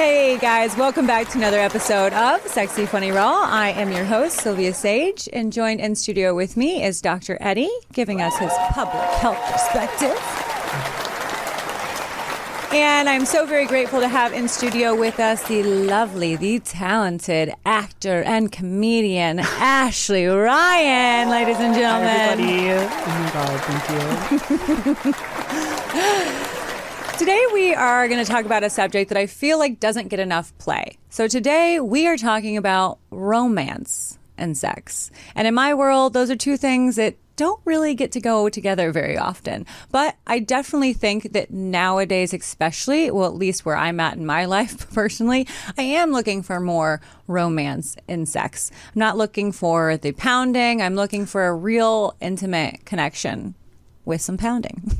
Hey guys, welcome back to another episode of Sexy Funny Raw. I am your host, Sylvia Sage, and joined in studio with me is Dr. Eddie, giving us his public health perspective. And I'm so very grateful to have in studio with us the lovely, the talented actor and comedian Ashley Ryan, ladies and gentlemen. Hi, everybody. Oh my God, thank you. Today, we are going to talk about a subject that I feel like doesn't get enough play. So, today, we are talking about romance and sex. And in my world, those are two things that don't really get to go together very often. But I definitely think that nowadays, especially, well, at least where I'm at in my life personally, I am looking for more romance in sex. I'm not looking for the pounding, I'm looking for a real intimate connection with some pounding.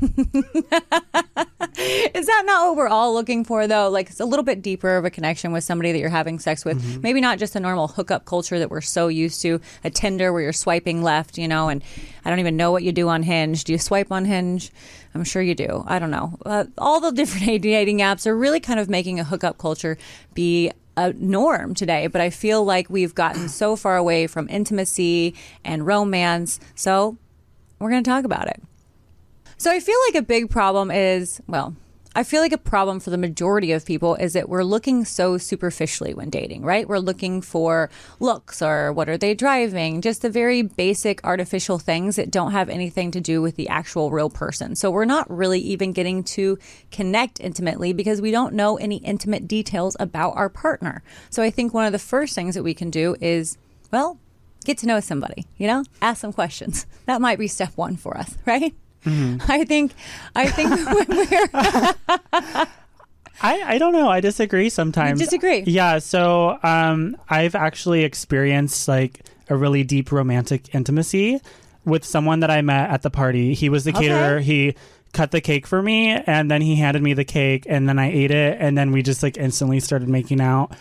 Is that not what we're all looking for, though? Like it's a little bit deeper of a connection with somebody that you're having sex with. Mm-hmm. Maybe not just a normal hookup culture that we're so used to, a Tinder where you're swiping left, you know, and I don't even know what you do on Hinge. Do you swipe on Hinge? I'm sure you do. I don't know. Uh, all the different dating apps are really kind of making a hookup culture be a norm today, but I feel like we've gotten so far away from intimacy and romance. So we're going to talk about it. So I feel like a big problem is, well, I feel like a problem for the majority of people is that we're looking so superficially when dating, right? We're looking for looks or what are they driving, just the very basic artificial things that don't have anything to do with the actual real person. So we're not really even getting to connect intimately because we don't know any intimate details about our partner. So I think one of the first things that we can do is, well, get to know somebody, you know, ask some questions. That might be step one for us, right? Mm-hmm. I think, I think when we're. I, I don't know. I disagree sometimes. You disagree? Yeah. So um, I've actually experienced like a really deep romantic intimacy with someone that I met at the party. He was the okay. caterer. He cut the cake for me and then he handed me the cake and then I ate it and then we just like instantly started making out.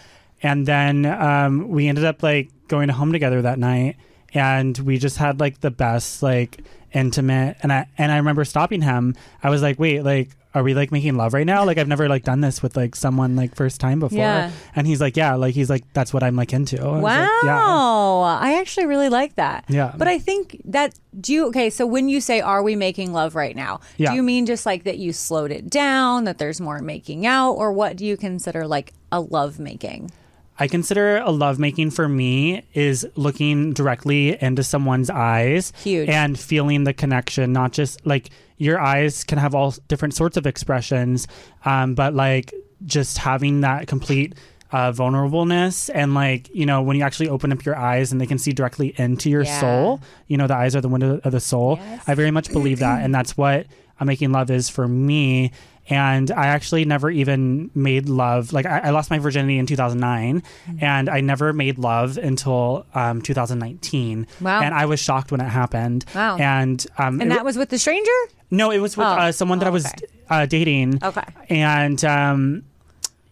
And then um, we ended up like going home together that night and we just had like the best like intimate and I and I remember stopping him. I was like, "Wait, like are we like making love right now? Like I've never like done this with like someone like first time before." Yeah. And he's like, "Yeah, like he's like that's what I'm like into." I wow. Like, yeah. I actually really like that. Yeah. But I think that do you okay, so when you say are we making love right now? Yeah. Do you mean just like that you slowed it down, that there's more making out or what do you consider like a love making? I consider a lovemaking for me is looking directly into someone's eyes Huge. and feeling the connection, not just like your eyes can have all different sorts of expressions, um, but like just having that complete uh, vulnerableness and like you know when you actually open up your eyes and they can see directly into your yeah. soul you know the eyes are the window of the soul yes. i very much believe that and that's what making love is for me and I actually never even made love. Like I, I lost my virginity in 2009, mm-hmm. and I never made love until um, 2019. Wow! And I was shocked when it happened. Wow! And um, and that was with the stranger. No, it was with oh. uh, someone that oh, I was uh, dating. Okay. And um,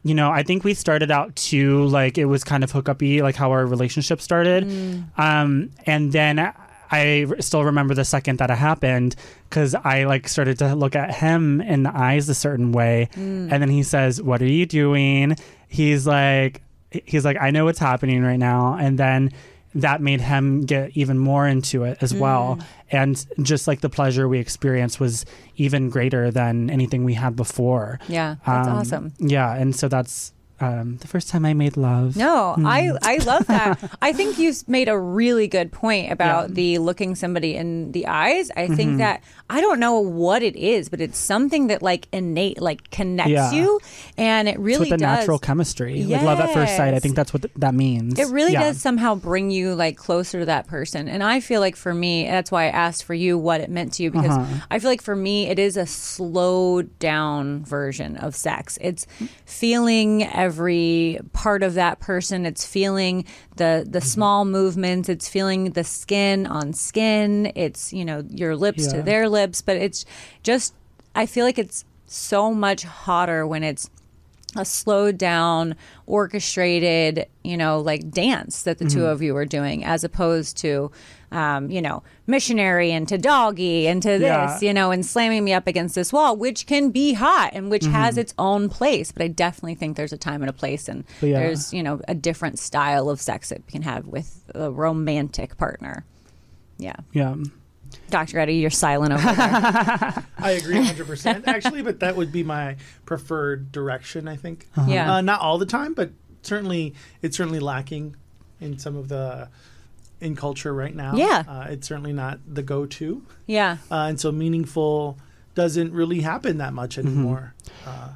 you know, I think we started out too like it was kind of hookupy, like how our relationship started. Mm. Um, and then I still remember the second that it happened because I like started to look at him in the eyes a certain way, mm. and then he says, "What are you doing?" He's like, he's like, "I know what's happening right now," and then that made him get even more into it as mm. well. And just like the pleasure we experienced was even greater than anything we had before. Yeah, that's um, awesome. Yeah, and so that's um, the first time I made love. No, mm. I I love that. I think you made a really good point about yeah. the looking somebody in the eyes. I mm-hmm. think that I don't know what it is, but it's something that like innate like connects yeah. you, and it really it's with the does. natural chemistry, yes. like love at first sight. I think that's what th- that means. It really yeah. does somehow bring you like closer to that person, and I feel like for me, that's why I asked for you what it meant to you because uh-huh. I feel like for me, it is a slowed down version of sex. It's feeling. Every every part of that person. It's feeling the the small movements. It's feeling the skin on skin. It's you know your lips Yeah. to their lips. But it's just I feel like it's so much hotter when it's a slowed down, orchestrated, you know, like dance that the two Mm-hmm. of you are doing, as opposed to, um, you know, missionary into doggy into this, Yeah. you know, and slamming me up against this wall, which can be hot and which has Mm-hmm. its own place. But I definitely think there's a time and a place, and yeah. there's, you know, a different style of sex that you can have with a romantic partner. Yeah. Yeah. Dr. Eddie, you're silent over there. I agree 100% actually, but that would be my preferred direction, I think. Yeah. Uh, not all the time, but certainly it's certainly lacking in some of the in culture right now. Yeah. Uh, it's certainly not the go-to. yeah. Uh, and so meaningful doesn't really happen that much anymore. Uh,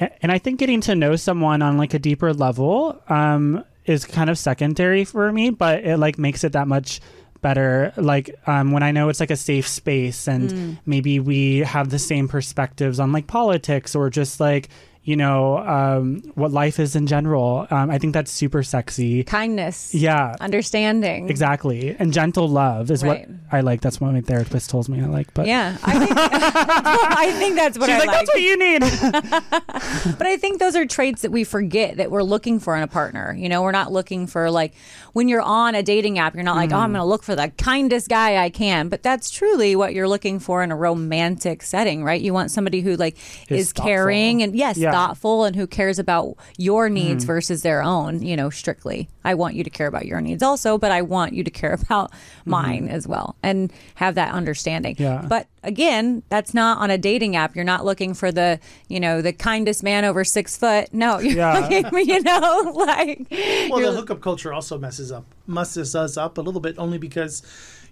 A- And I think getting to know someone on like a deeper level um, is kind of secondary for me, but it like makes it that much better. Like um, when I know it's like a safe space and maybe we have the same perspectives on like politics or just like you know um, what life is in general. Um, I think that's super sexy. Kindness. Yeah. Understanding. Exactly. And gentle love is Right. what I like. That's what my therapist tells me I like. But Yeah, I think, I think that's what she's I like, like. that's what you need. But I think those are traits that we forget that we're looking for in a partner. You know, we're not looking for like when you're on a dating app, you're not like, oh, I'm going to look for the kindest guy I can. But that's truly what you're looking for in a romantic setting, right? You want somebody who like Is is, caring and yes, Yeah. Thoughtful and who cares about your needs hmm. versus their own. You know, strictly. I want you to care about your needs also, but I want you to care about hmm. mine as well and have that understanding. Yeah. But again, that's not on a dating app. You're not looking for the, you know, the kindest man over six foot. No, you're Yeah. looking, you know, like well, the hookup culture also messes up, messes us up a little bit, only because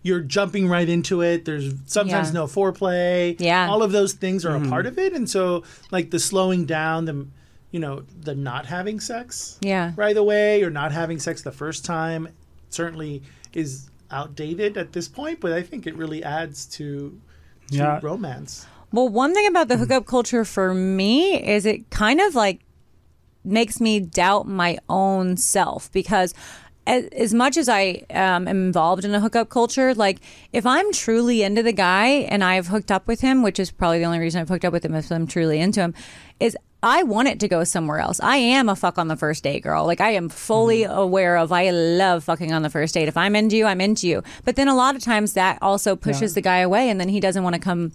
you're jumping right into it. There's sometimes Yeah. no foreplay. Yeah. all of those things are a mm-hmm. part of it, and so like the slowing down, the you know, the not having sex yeah. right away or not having sex the first time certainly is outdated at this point. But I think it really adds to, to Yeah. romance. Well, one thing about the mm-hmm. hookup culture for me is it kind of like makes me doubt my own self because as, as much as I um, am involved in a hookup culture, like if I'm truly into the guy and I've hooked up with him, which is probably the only reason I've hooked up with him if I'm truly into him, is I want it to go somewhere else. I am a fuck on the first date girl. Like I am fully aware of I love fucking on the first date. If I'm into you, I'm into you. But then a lot of times that also pushes the guy away and then he doesn't want to come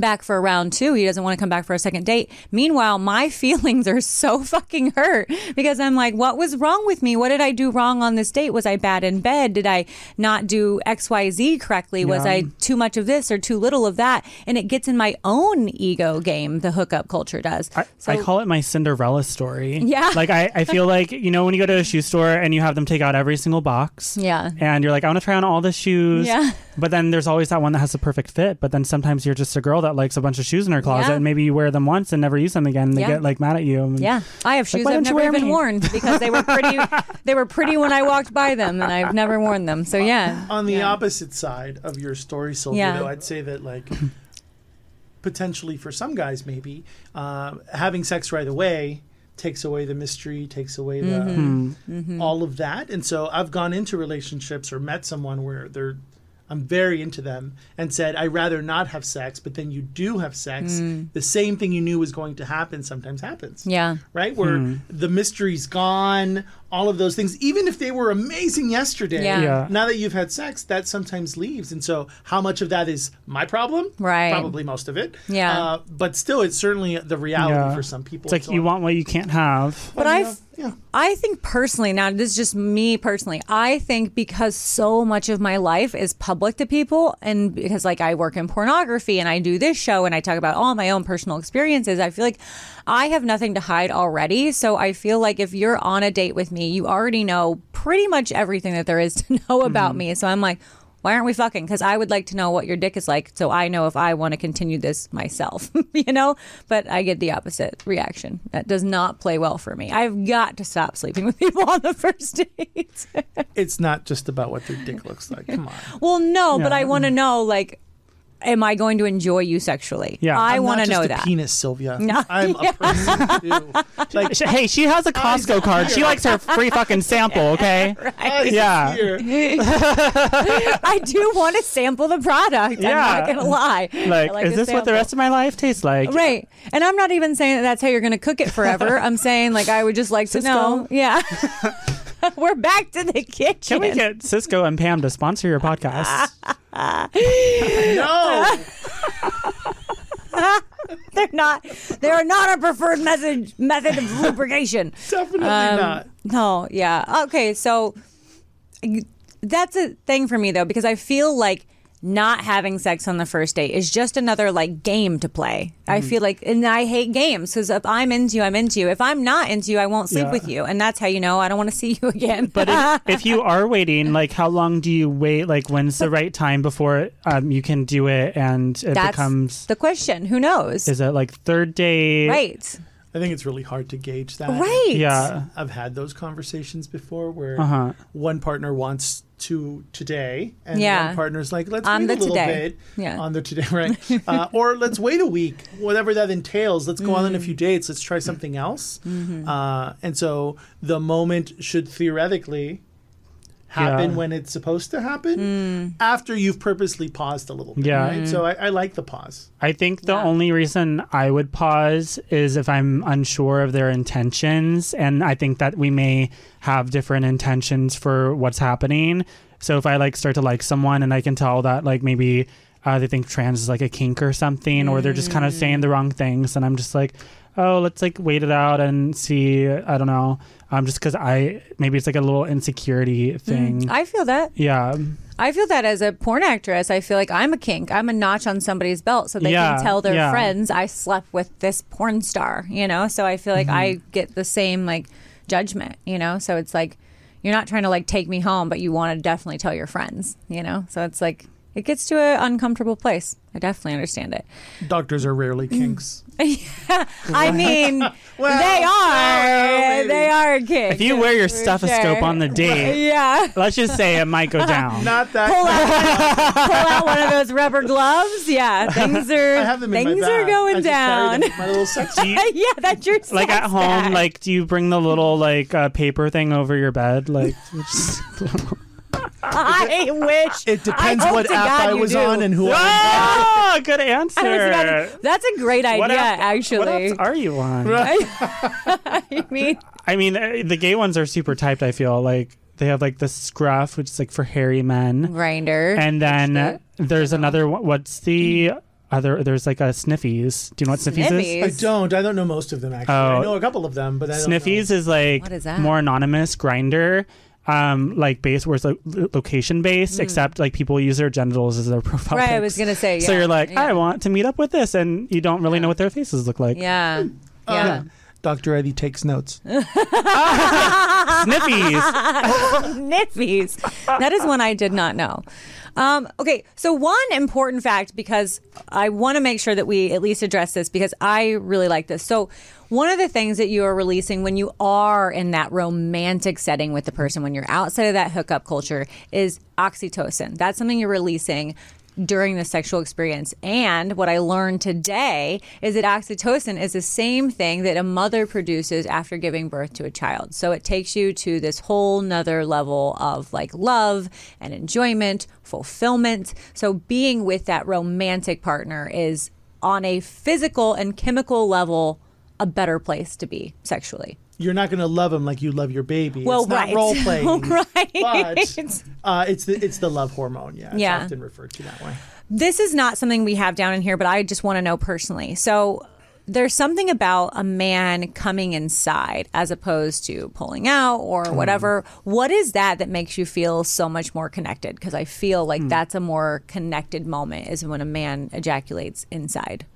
back for a round two. He doesn't want to come back for a second date. Meanwhile, my feelings are so fucking hurt because I'm like, what was wrong with me? What did I do wrong on this date? Was I bad in bed? Did I not do XYZ correctly? Was Yeah. I too much of this or too little of that? And it gets in my own ego game, the hookup culture does. I, I call it my Cinderella story. Yeah. Like I, I feel like, you know, when you go to a shoe store and you have them take out every single box. Yeah. And you're like, I want to try on all the shoes. Yeah. But then there's always that one that has the perfect fit. But then sometimes you're just a girl that likes a bunch of shoes in her closet Yeah. and maybe you wear them once and never use them again. And they Yeah. get like mad at you. And- Yeah, I have shoes why I've never wear even me? worn because they were pretty. they were pretty when I walked by them, and I've never worn them. So yeah, On the Yeah. opposite side of your story, Sylvia, Yeah. though, I'd say that like potentially for some guys, maybe uh, having sex right away takes away the mystery, takes away the Mm-hmm. Hmm. all of that. And so I've gone into relationships or met someone where they're I'm very into them and said I'd rather not have sex, but then you do have sex. The same thing you knew was going to happen sometimes happens. Mm. yeah. Right? Where Hmm. the mystery's gone, all of those things, even if they were amazing yesterday, Yeah. Yeah. now that you've had sex, that sometimes leaves. And so, how much of that is my problem? Right. Probably most of it. Yeah. Uh, but still, it's certainly the reality Yeah. for some people. It's like So- you want what you can't have. But yeah, I, yeah. I think personally, now this is just me personally. I think because so much of my life is public to people, and because like I work in pornography and I do this show and I talk about all my own personal experiences, I feel like I have nothing to hide already. So I feel like if you're on a date with me, you already know pretty much everything that there is to know about mm-hmm. me. So I'm like. Why aren't we fucking? Because I would like to know what your dick is like, so I know if I want to continue this myself, you know. But I get the opposite reaction. That does not play well for me. I've got to stop sleeping with people on the first date. It's not just about what their dick looks like. Come on. well, no, but I want to know, like, am I going to enjoy you sexually? Yeah. I I'm want not to just know a that. penis, Sylvia. No. I'm a person too. Like, Sh- Hey, she has a Costco card. She likes her free fucking sample, okay? eyes Yeah. here. I do want to sample the product. Yeah. I'm not gonna lie. Like, I like is a this what the sample. rest of my life tastes like? Right. And I'm not even saying that that's how you're going to cook it forever. I'm saying, like, I would just like to know. Yeah. We're back to the kitchen. Can we get Crisco and Pam to sponsor your podcast? No. They're not. They are not a preferred method method of lubrication. Definitely Um, not. No. Yeah. Okay. So that's a thing for me though, because I feel like not having sex on the first date is just another like game to play. I Mm-hmm. feel like, and I hate games because if I'm into you, I'm into you. If I'm not into you, I won't sleep Yeah. with you, and that's how you know I don't want to see you again. But if, if you are waiting, like, how long do you wait? Like, when's the right time before um, you can do it and it that's becomes? the question. Who knows? Is it like third date? right. I think it's really hard to gauge that. Right. Yeah. I've had those conversations before where Uh huh. one partner wants to today, and Yeah. one partner's like, let's On wait a the little today. bit Yeah. on the today, right? uh, or let's wait a week, whatever that entails. Let's go on in a Mm. few dates. Let's try something else. Mm-hmm. Uh, and so the moment should theoretically happen Yeah. when it's supposed to happen Mm. after you've purposely paused a little bit. Yeah. Right? So I, I like the pause. I think the Yeah. only reason I would pause is if I'm unsure of their intentions. And I think that we may have different intentions for what's happening. So if I like start to like someone and I can tell that like maybe uh, they think trans is like a kink or something, or they're just kind of saying the wrong things, and I'm just like, oh, let's like wait it out and see. I don't know. Um, just because I maybe it's like a little insecurity thing. I feel that. yeah. I feel that as a porn actress, I feel like I'm a kink. I'm a notch on somebody's belt so they Yeah, can tell their yeah. friends I slept with this porn star, you know? So I feel like I Mm-hmm. get the same like judgment, you know? So it's like you're not trying to like take me home, but you want to definitely tell your friends, you know? So it's like it gets to an uncomfortable place. I definitely understand it. Doctors are rarely kinks. I mean, Well, they are. well, they are a kink. If you wear your stethoscope sure. on the date, Yeah. let's just say it might go down. Not that. pull out, pull out one of those rubber gloves. Yeah, things are I have them in my things are going down. My little sex. Do you- yeah, that's your like at home, bag. like do you bring the little like uh, paper thing over your bed? Like, just- I wish. It depends what app God I was do. on and who I ah, good answer. I was about to- that's a great idea, What app- actually. What apps are you on? I mean, I mean, uh, the gay ones are super typed. I feel like they have like the scruff, which is like for hairy men, Grindr. and then That's there's another. one- What's the other? There's like a sniffies. Do you know what sniffies, Sniffies. is? I don't. I don't know most of them actually. Oh. I know a couple of them, but I don't Sniffies is like What is that? more anonymous Grindr. Um, like base where it's like location based, except like people use their genitals as their profile. Mm. right, I was gonna say. Yeah, So you're like, yeah. I want to meet up with this, and you don't really know what their faces look like. Yeah. know. Yeah. Dr. Eddie takes notes. Sniffies. Sniffies. That is one I did not know. Um, okay, so one important fact because I want to make sure that we at least address this because I really like this. So, one of the things that you are releasing when you are in that romantic setting with the person, when you're outside of that hookup culture, is oxytocin. That's something you're releasing during the sexual experience. And what I learned today is that oxytocin is the same thing that a mother produces after giving birth to a child. So it takes you to this whole nother level of like love and enjoyment, fulfillment. So being with that romantic partner is on a physical and chemical level a better place to be sexually. You're not going to love him like you love your baby. Well, it's not right. role playing. right. But uh, it's the it's the love hormone. Yeah, it's Yeah. often referred to that way. this is not something we have down in here, but I just want to know personally. So there's something about a man coming inside as opposed to pulling out or whatever. What is that that makes you feel so much more connected? Because I feel like that's a more connected moment is when a man ejaculates inside.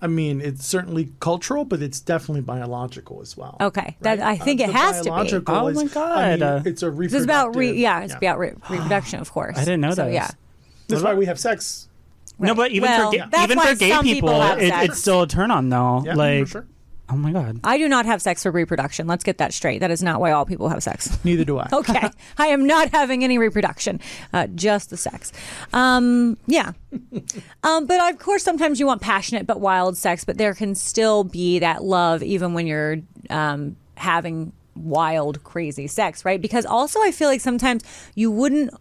I mean, it's certainly cultural, but it's definitely biological as well. Okay, that I think Uh, it has to be. biological Oh is- my I God. mean, Uh, it's a reproductive. This is about re- yeah, it's about re- reproduction, of course. I didn't know so, this. Yeah. That's why we have sex. No, but even Well, for ga- even for gay people, people it, it's still a turn on though. Yeah, like for sure. Oh my god. I do not have sex for reproduction. Let's get that straight. That is not why all people have sex. Neither do I. Okay. I am not having any reproduction, uh, just the sex. Um, yeah. Um, but of course, sometimes you want passionate but wild sex, but there can still be that love even when you're um, having wild, crazy sex, right? Because also, I feel like sometimes you wouldn't.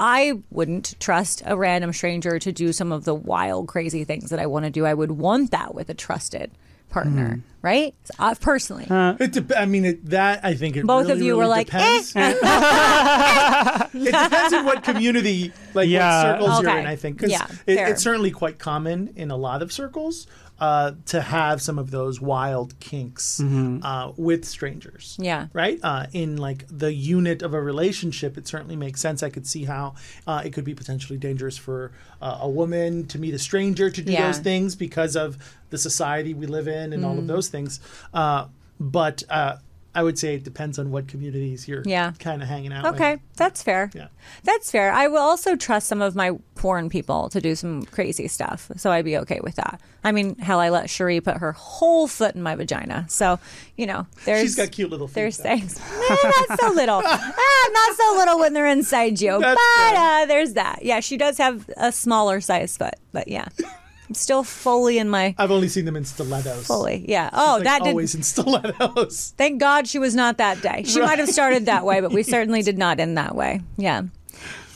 I wouldn't trust a random stranger to do some of the wild, crazy things that I want to do. I would want that with a trusted partner, right? Uh, personally. It dep- I mean, it, that I think it Both really, of you really were like, depends. it depends on what community, like Yeah. what circles you're Okay. in. I think because Yeah, it, fair. it's certainly quite common in a lot of circles uh, to have some of those wild kinks uh, with strangers. Yeah. right. Uh, in like the unit of a relationship, it certainly makes sense. I could see how uh, it could be potentially dangerous for uh, a woman to meet a stranger to do Yeah. those things because of the society we live in and Mm. all of those things. Uh, but uh, I would say it depends on what communities you're Yeah. kind of hanging out Okay, with. that's fair. Yeah. That's fair. I will also trust some of my foreign people to do some crazy stuff, so I'd be okay with that. I mean, hell, I let Cherie put her whole foot in my vagina, so you know, there's She's got cute little feet. There's though. things, eh, not so little, ah, not so little when they're inside you, That's but uh, there's that. Yeah, she does have a smaller size foot, but yeah, still fully in my I've only seen them in stilettos. fully. Yeah. Oh, Like, that did. always in stilettos. Thank God she was not that day. She might have started that way, but we certainly did not end that way. Yeah.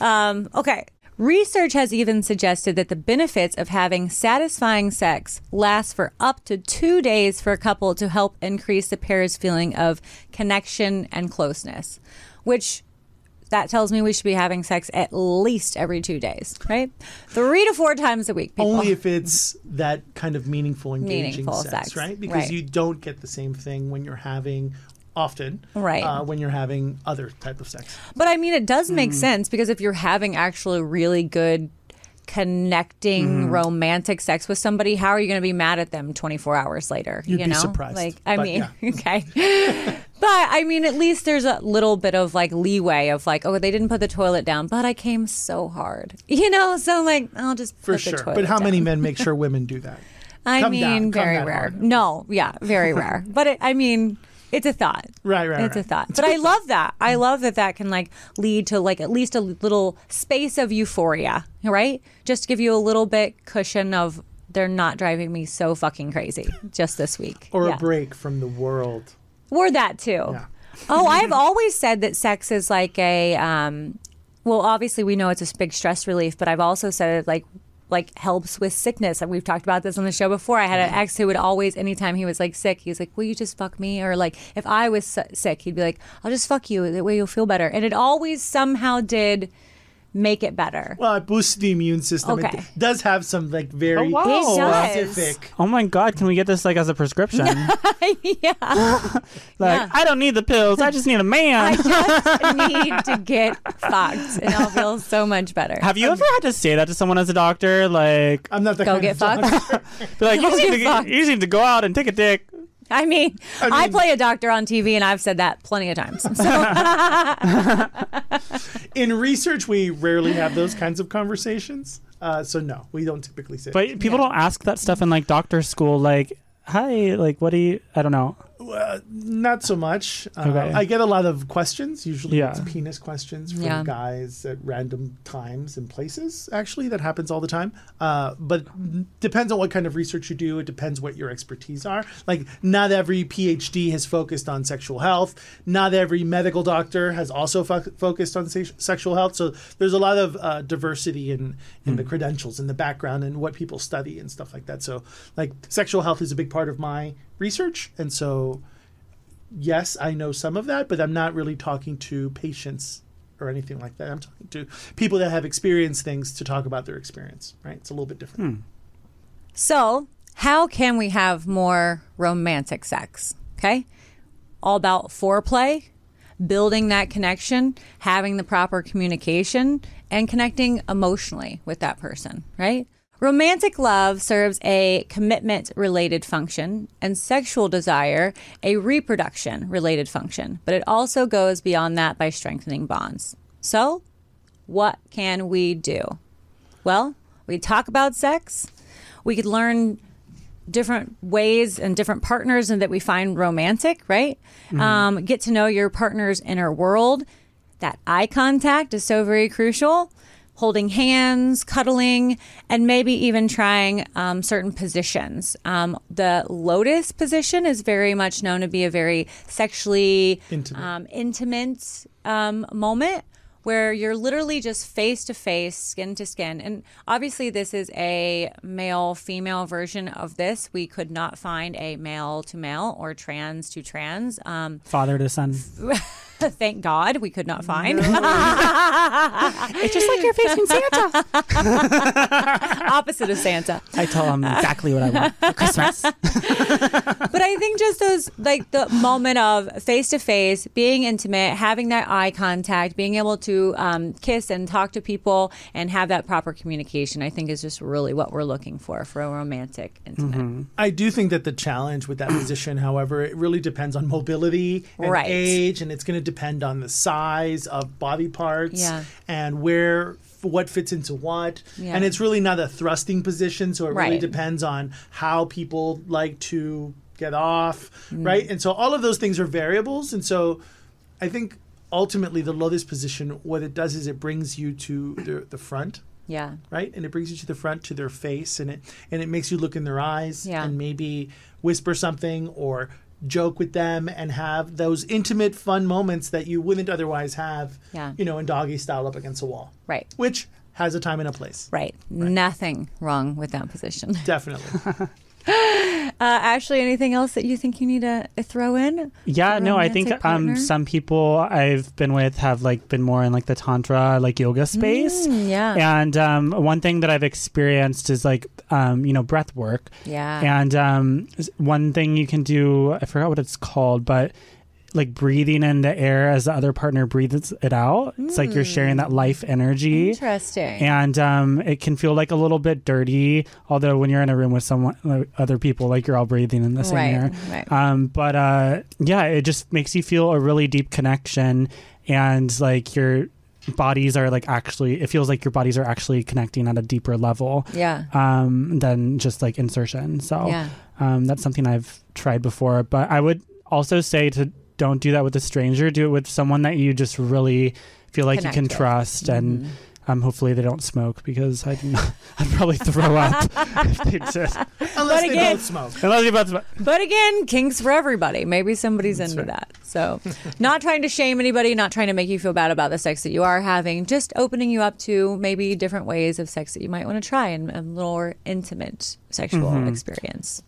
Um, okay. Research has even suggested that the benefits of having satisfying sex last for up to two days for a couple to help increase the pair's feeling of connection and closeness, which that tells me we should be having sex at least every two days, right? Three to four times a week. People. Only if it's that kind of meaningful, engaging Meaningful sex, sex, right? Because right. you don't get the same thing when you're having often, Right. Uh, when you're having other type of sex. But I mean, it does make sense because if you're having actually really good connecting Hmm. romantic sex with somebody, how are you going to be mad at them 24 hours later? You'd you be know, surprised, like I mean, yeah. okay. But I mean, at least there's a little bit of like leeway of like, oh, they didn't put the toilet down, but I came so hard, you know. So like, I'll just For put the sure. toilet But how down. many men make sure women do that? I Come mean, down, very rare. hard. No, yeah, very rare. But it, I mean, it's a thought. Right, right, It's a thought. But I love that. I love that that can like lead to like at least a little space of euphoria, right? Just to give you a little bit cushion of they're not driving me so fucking crazy just this week. Or Yeah. a break from the world. Or that too. Yeah. oh, I've always said that sex is like a um well, obviously we know it's a big stress relief, but I've also said it like like helps with sickness. And we've talked about this on the show before. I had an mm-hmm. ex who would always, anytime he was like sick, he was like, "Will you just fuck me?" Or like, if I was sick, he'd be like, "I'll just fuck you. That way you'll feel better." And it always somehow did make it better. Well, it boosts the immune system. Okay. It does have some like very Oh, wow. Specific. Oh my god, can we get this like as a prescription? yeah, Like, Yeah. I don't need the pills. I just need a man. I just need to get fucked, and I'll feel so much better. Have you um, ever had to say that to someone as a doctor? Like, I'm not the Go kind get of fucked. doctor. be like, you Go need get to, you just need to go out and take a dick. I mean, I, mean- play a doctor on TV, and I've said that plenty of times. So, In research, we rarely have those kinds of conversations. Uh, so no, we don't typically say. But people don't ask that stuff in like doctor school. Like, hi, like, what do you? I don't know. Uh, not so much. Uh, Okay. I get a lot of questions. Usually, Yeah. it's penis questions from Yeah. guys at random times and places. Actually, that happens all the time. Uh, but depends on what kind of research you do. It depends what your expertise are. Like, not every PhD has focused on sexual health. Not every medical doctor has also fo- focused on se- sexual health. So there's a lot of uh, diversity in in the credentials, in the background, and what people study and stuff like that. So, like, sexual health is a big part of my research, and so yes, I know some of that, but I'm not really talking to patients or anything like that. I'm talking to people that have experienced things to talk about their experience, right? It's a little bit different. Hmm. so how can we have more romantic sex? Okay, all about foreplay, building that connection, having the proper communication, and connecting emotionally with that person. Right. Romantic love serves a commitment related function and sexual desire a reproduction related function, but it also goes beyond that by strengthening bonds. So, what can we do? Well, we talk about sex. We could learn different ways and different partners and that we find romantic, right? Um, get to know your partner's inner world. That eye contact is so very crucial. Holding hands, cuddling, and maybe even trying um, certain positions. Um, the lotus position is very much known to be a very sexually Intimate. um, intimate um, moment where you're literally just face to face, skin to skin. And obviously, this is a male female version of this. We could not find a male to male or trans to trans. Um, Father to son. thank God we could not find. it's just like you're facing Santa. Opposite of Santa. I tell him exactly what I want for Christmas. But I think just those, like the moment of face to face, being intimate, having that eye contact, being able to um, kiss and talk to people and have that proper communication, I think is just really what we're looking for for a romantic intimate. I do think that the challenge with that position, however, it really depends on mobility and Right. age, and it's going to depend on the size of body parts Yeah. and where what fits into what. Yeah. And it's really not a thrusting position, so it really depends on how people like to get off, Mm. right? And so all of those things are variables, and so I think ultimately the lotus position, what it does is it brings you to the, the front Yeah. right? And it brings you to the front to their face, and it and it makes you look in their eyes, Yeah. and maybe whisper something or joke with them, and have those intimate, fun moments that you wouldn't otherwise have, Yeah. you know, in doggy style up against a wall, Right. which has a time and a place, Right. Nothing wrong with that position. definitely. Uh, Ashley, anything else that you think you need to throw in? Yeah, no, I think um, some people I've been with have like been more in like the tantra like yoga space. Mm, yeah. And um, one thing that I've experienced is like um, you know breath work. Yeah. And um, one thing you can do, I forgot what it's called, but like breathing in the air as the other partner breathes it out. It's like you're sharing that life energy. Interesting. And um, it can feel like a little bit dirty, although when you're in a room with someone, like, other people, like you're all breathing in the same right. air. Right. Um, but uh, yeah, it just makes you feel a really deep connection, and like your bodies are like actually, it feels like your bodies are actually connecting at a deeper level yeah. um, than just like insertion. So Yeah. um, that's something I've tried before. But I would also say to don't do that with a stranger. Do it with someone that you just really feel like Connect you can with. trust, and Mhm. um, hopefully they don't smoke because I'd, I'd probably throw up if they did. Unless they again- both smoke. Unless you both smoke. But again, kinks for everybody. Maybe somebody's into right. that. So, not trying to shame anybody, not trying to make you feel bad about the sex that you are having, just opening you up to maybe different ways of sex that you might want to try and a more intimate sexual Mm-hmm. experience.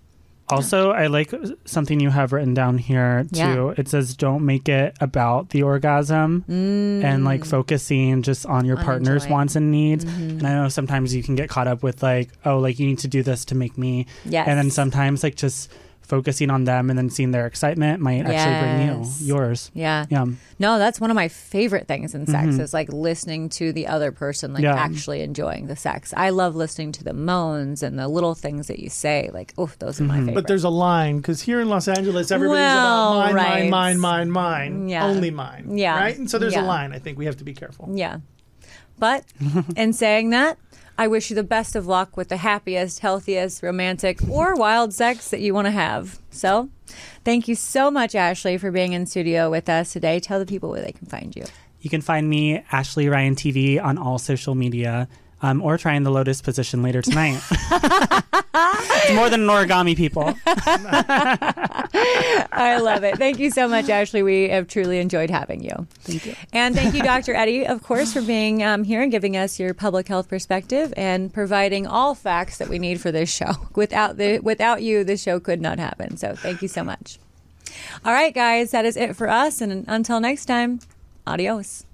Also, I like something you have written down here too. Yeah. It says don't make it about the orgasm and like focusing just on your Mm. On partner's. Mm-hmm. wants and needs. And I know sometimes you can get caught up with like, oh, like you need to do this to make me. Yes. And then sometimes like just focusing on them and then seeing their excitement might actually bring you yours. Yeah. Yeah. No, that's one of my favorite things in sex mm-hmm. is like listening to the other person, like Yeah. actually enjoying the sex. I love listening to the moans and the little things that you say. Like, oh, those are my favorite. But there's a line because here in Los Angeles, everybody's Well, about mine, right. mine, mine, mine, mine, Yeah. only mine. Yeah. Right? And so there's Yeah. a line. I think we have to be careful. Yeah. But in saying that, I wish you the best of luck with the happiest, healthiest, romantic, or wild sex that you want to have. So, thank you so much, Ashley, for being in studio with us today. Tell the people where they can find you. You can find me, Ashley Ryan TV, on all social media. Um, or trying the lotus position later tonight. it's more than an origami, people. I love it. Thank you so much, Ashley. We have truly enjoyed having you. Thank you. And thank you, Dr. Eddie, of course, for being um, here and giving us your public health perspective and providing all facts that we need for this show. Without the without you, this show could not happen. So thank you so much. All right, guys, that is it for us. And until next time, adios.